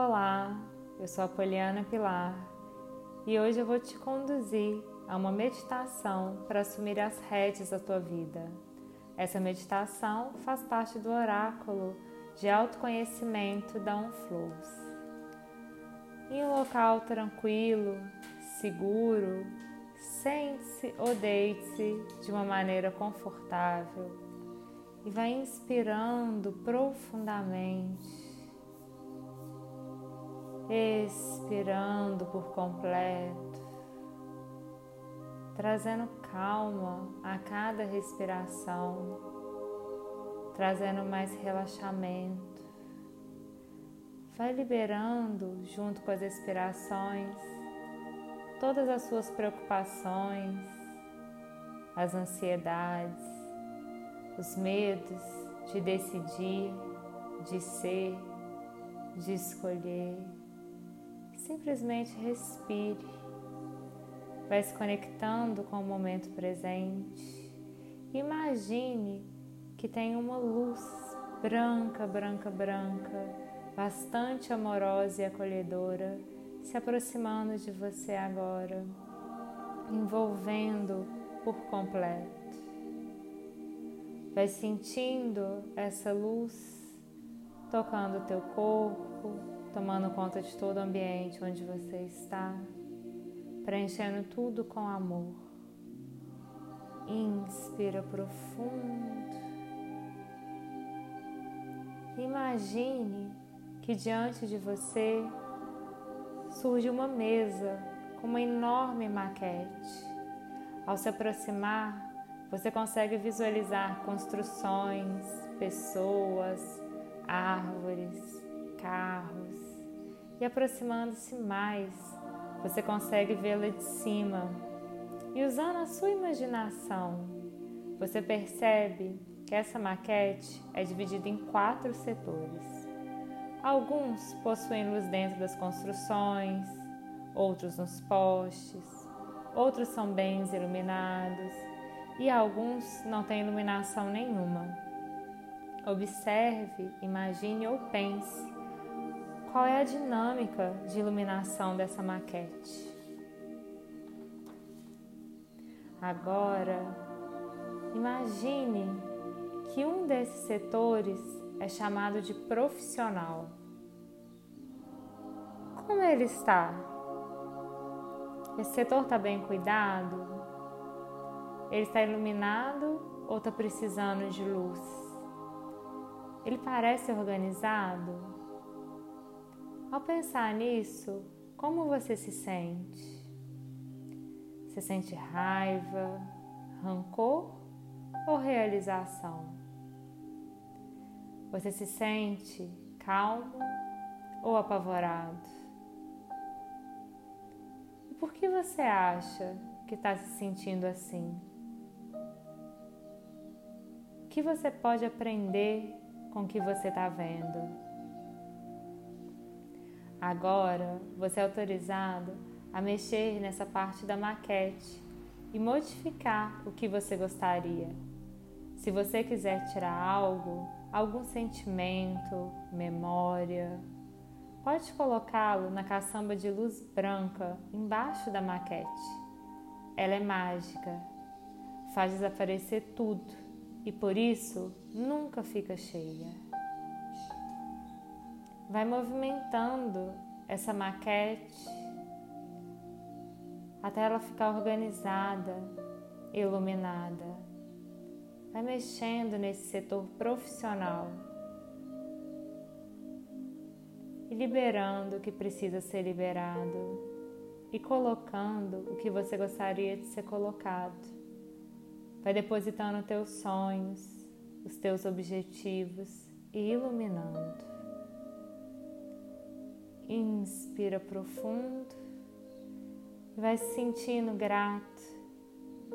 Olá, eu sou a Poliana Pilar e hoje eu vou te conduzir a uma meditação para assumir as rédeas da tua vida. Essa meditação faz parte do oráculo de autoconhecimento da Unflows. Em um local tranquilo, seguro, sente-se ou deite-se de uma maneira confortável e vai inspirando profundamente expirando por completo, trazendo calma a cada respiração, trazendo mais relaxamento. Vai liberando, junto com as expirações, todas as suas preocupações, as ansiedades, os medos de decidir, de ser, de escolher. Simplesmente respire. Vai se conectando com o momento presente. Imagine que tem uma luz branca, branca, branca, bastante amorosa e acolhedora, se aproximando de você agora, envolvendo por completo. Vai sentindo essa luz tocando o teu corpo, tomando conta de todo o ambiente onde você está, preenchendo tudo com amor. Inspira profundo. Imagine que diante de você surge uma mesa com uma enorme maquete. Ao se aproximar, você consegue visualizar construções, pessoas, árvores, carros. E aproximando-se mais, você consegue vê-la de cima. E usando a sua imaginação, você percebe que essa maquete é dividida em quatro setores. Alguns possuem luz dentro das construções, outros nos postes, outros são bens iluminados e alguns não têm iluminação nenhuma. Observe, imagine ou pense qual é a dinâmica de iluminação dessa maquete. Agora, imagine que um desses setores é chamado de profissional. Como ele está? Esse setor está bem cuidado? Ele está iluminado ou está precisando de luz? Ele parece organizado? Ao pensar nisso, como você se sente? Você sente raiva, rancor ou realização? Você se sente calmo ou apavorado? E por que você acha que está se sentindo assim? O que você pode aprender com o que você está vendo? Agora você é autorizado a mexer nessa parte da maquete e modificar o que você gostaria. Se você quiser tirar algo, algum sentimento, memória, pode colocá-lo na caçamba de luz branca embaixo da maquete. Ela é mágica, faz desaparecer tudo e por isso nunca fica cheia vai movimentando essa maquete até ela ficar organizada, iluminada. Vai mexendo nesse setor profissional e liberando o que precisa ser liberado e colocando o que você gostaria de ser colocado. Vai depositando teus sonhos, os teus objetivos e iluminando. Inspira profundo e vai se sentindo grato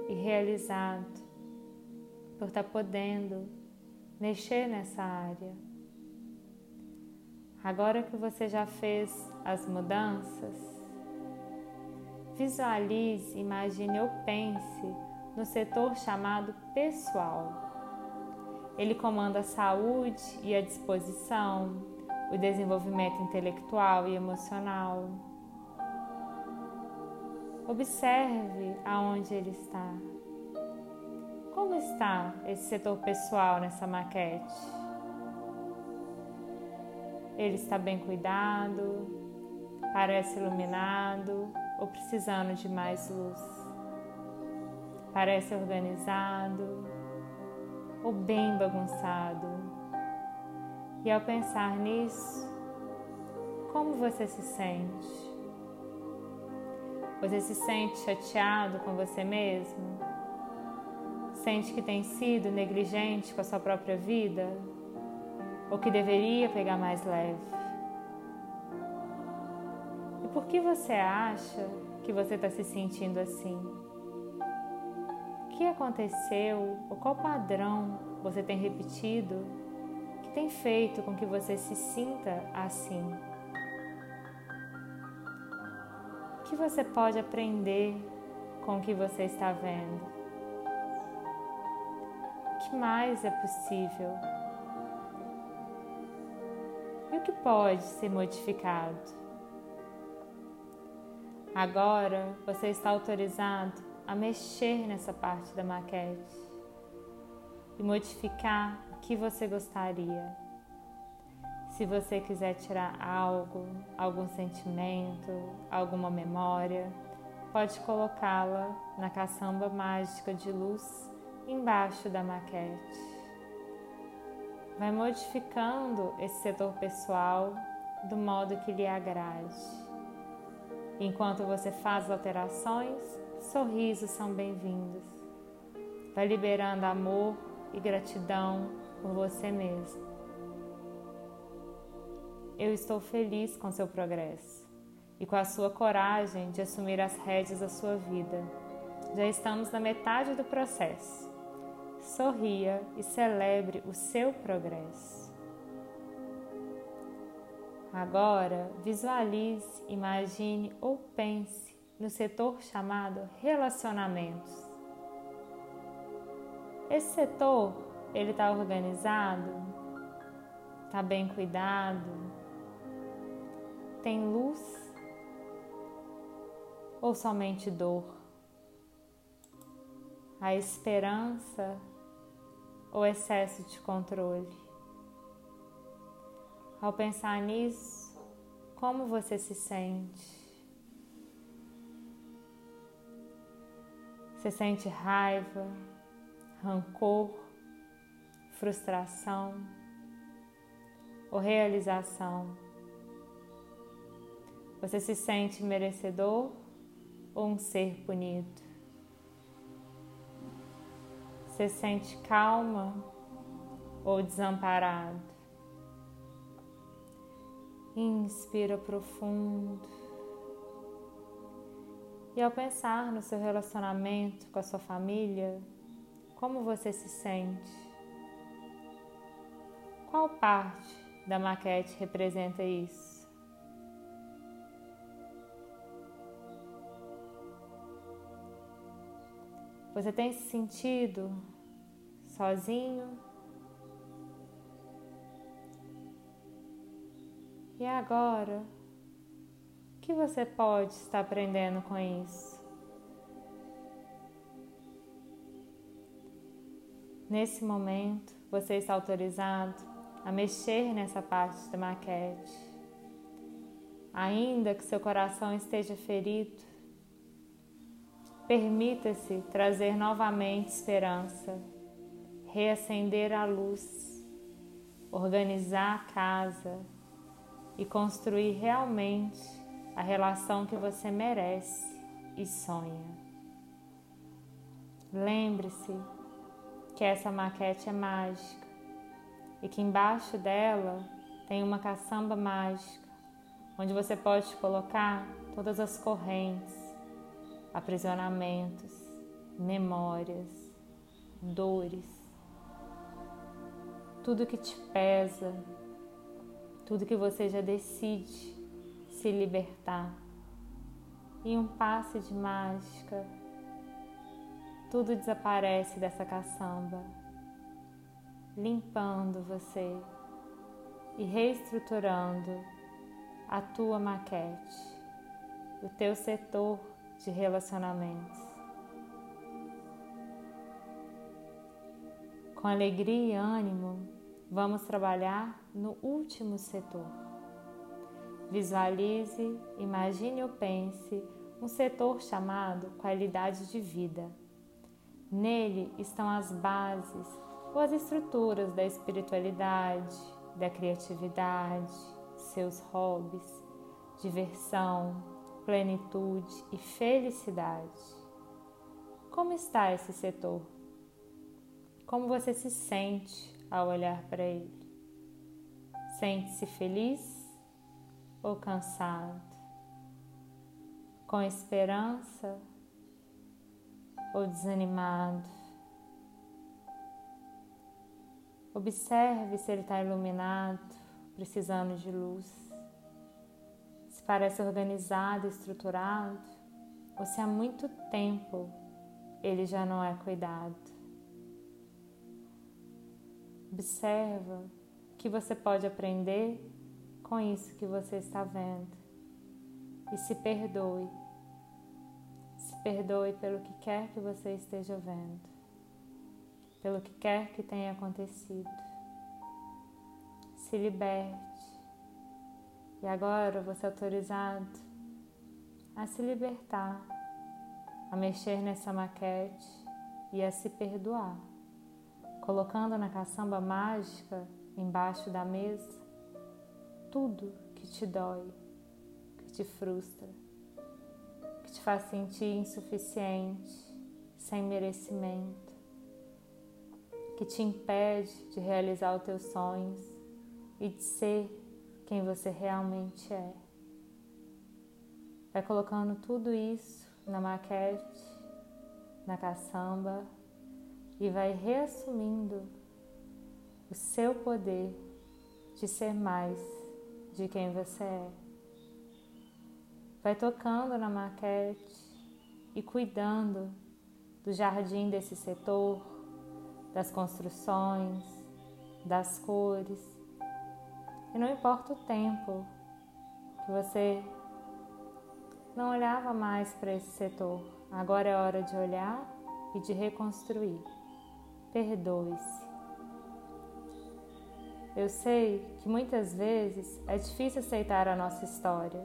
e realizado por estar podendo mexer nessa área. Agora que você já fez as mudanças, visualize, imagine ou pense no setor chamado pessoal. Ele comanda a saúde e a disposição, o desenvolvimento intelectual e emocional. Observe aonde ele está. Como está esse setor pessoal nessa maquete? Ele está bem cuidado? Parece iluminado ou precisando de mais luz? Parece organizado ou bem bagunçado? E ao pensar nisso, como você se sente? Você se sente chateado com você mesmo? Sente que tem sido negligente com a sua própria vida? Ou que deveria pegar mais leve? E por que você acha que você está se sentindo assim? O que aconteceu ou qual padrão você tem repetido tem feito com que você se sinta assim? que você pode aprender com o que você está vendo? O que mais é possível? E o que pode ser modificado? Agora você está autorizado a mexer nessa parte da maquete e modificar o que você gostaria. Se você quiser tirar algo, algum sentimento, alguma memória, pode colocá-la na caçamba mágica de luz embaixo da maquete. Vai modificando esse setor pessoal do modo que lhe agrade. Enquanto você faz alterações, sorrisos são bem-vindos. Vai liberando amor e gratidão por você mesmo. Eu estou feliz com seu progresso e com a sua coragem de assumir as rédeas da sua vida. Já estamos na metade do processo. Sorria e celebre o seu progresso. Agora, visualize, imagine ou pense no setor chamado relacionamentos. Esse setor, ele está organizado, está bem cuidado, tem luz ou somente dor? A esperança ou excesso de controle? Ao pensar nisso, como você se sente? Você sente raiva, rancor, frustração ou realização? Você se sente merecedor ou um ser punido? Você sente calma ou desamparado? Inspira profundo. E ao pensar no seu relacionamento com a sua família, como você se sente? Qual parte da maquete representa isso? Você tem se sentido sozinho? E agora, o que você pode estar aprendendo com isso? Nesse momento, você está autorizado a mexer nessa parte da maquete. Ainda que seu coração esteja ferido, Permita-se trazer novamente esperança, reacender a luz, organizar a casa e construir realmente a relação que você merece e sonha. Lembre-se que essa maquete é mágica e que embaixo dela tem uma caçamba mágica onde você pode colocar todas as correntes aprisionamentos, memórias, dores, tudo que te pesa, tudo que você já decide se libertar. E um passe de mágica, tudo desaparece dessa caçamba, limpando você, e reestruturando a tua maquete, o teu setor de relacionamentos. Com alegria e ânimo, vamos trabalhar no último setor. Visualize, imagine ou pense um setor chamado qualidade de vida. Nele estão as bases ou as estruturas da espiritualidade, da criatividade, seus hobbies, diversão, plenitude e felicidade. Como está esse setor? Como você se sente ao olhar para ele? Sente-se feliz ou cansado? Com esperança ou desanimado? Observe se ele está iluminado, precisando de luz. Se parece organizado, estruturado, ou se há muito tempo ele já não é cuidado. Observa que você pode aprender com isso que você está vendo e se perdoe. Se perdoe pelo que quer que você esteja vendo pelo que quer que tenha acontecido. Se liberte. E agora você é autorizado a se libertar, a mexer nessa maquete e a se perdoar, colocando na caçamba mágica embaixo da mesa tudo que te dói, que te frustra, que te faz sentir insuficiente, sem merecimento que te impede de realizar os teus sonhos e de ser quem você realmente é. Vai colocando tudo isso na maquete, na caçamba e vai reassumindo o seu poder de ser mais de quem você é. Vai tocando na maquete e cuidando do jardim desse setor, das construções, das cores. E não importa o tempo que você não olhava mais para esse setor, agora é hora de olhar e de reconstruir. Perdoe-se. Eu sei que muitas vezes é difícil aceitar a nossa história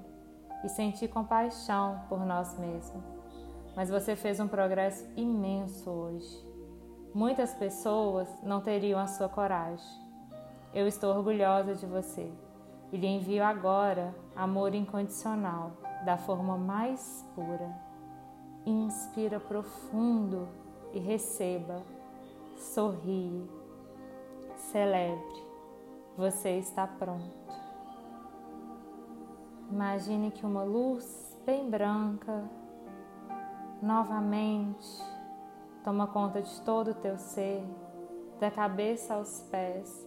e sentir compaixão por nós mesmos, mas você fez um progresso imenso hoje. Muitas pessoas não teriam a sua coragem. Eu estou orgulhosa de você e lhe envio agora amor incondicional, da forma mais pura. Inspira profundo e receba. Sorrie. Celebre. Você está pronto. Imagine que uma luz bem branca novamente Toma conta de todo o teu ser, da cabeça aos pés,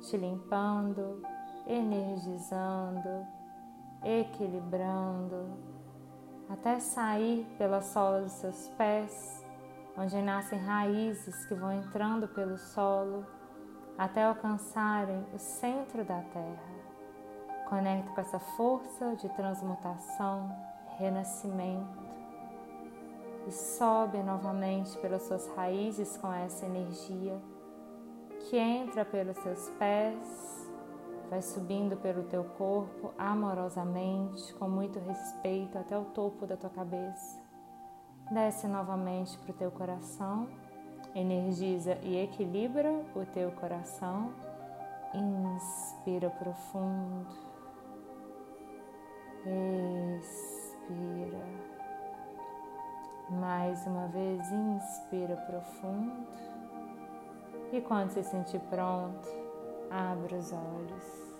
te limpando, energizando, equilibrando, até sair pela sola dos seus pés, onde nascem raízes que vão entrando pelo solo até alcançarem o centro da terra. Conecte com essa força de transmutação, renascimento e sobe novamente pelas suas raízes com essa energia que entra pelos seus pés, vai subindo pelo teu corpo amorosamente, com muito respeito até o topo da tua cabeça. Desce novamente para o teu coração, energiza e equilibra o teu coração. Inspira profundo. Expira. Mais uma vez, inspira profundo. E quando se sentir pronto, abra os olhos.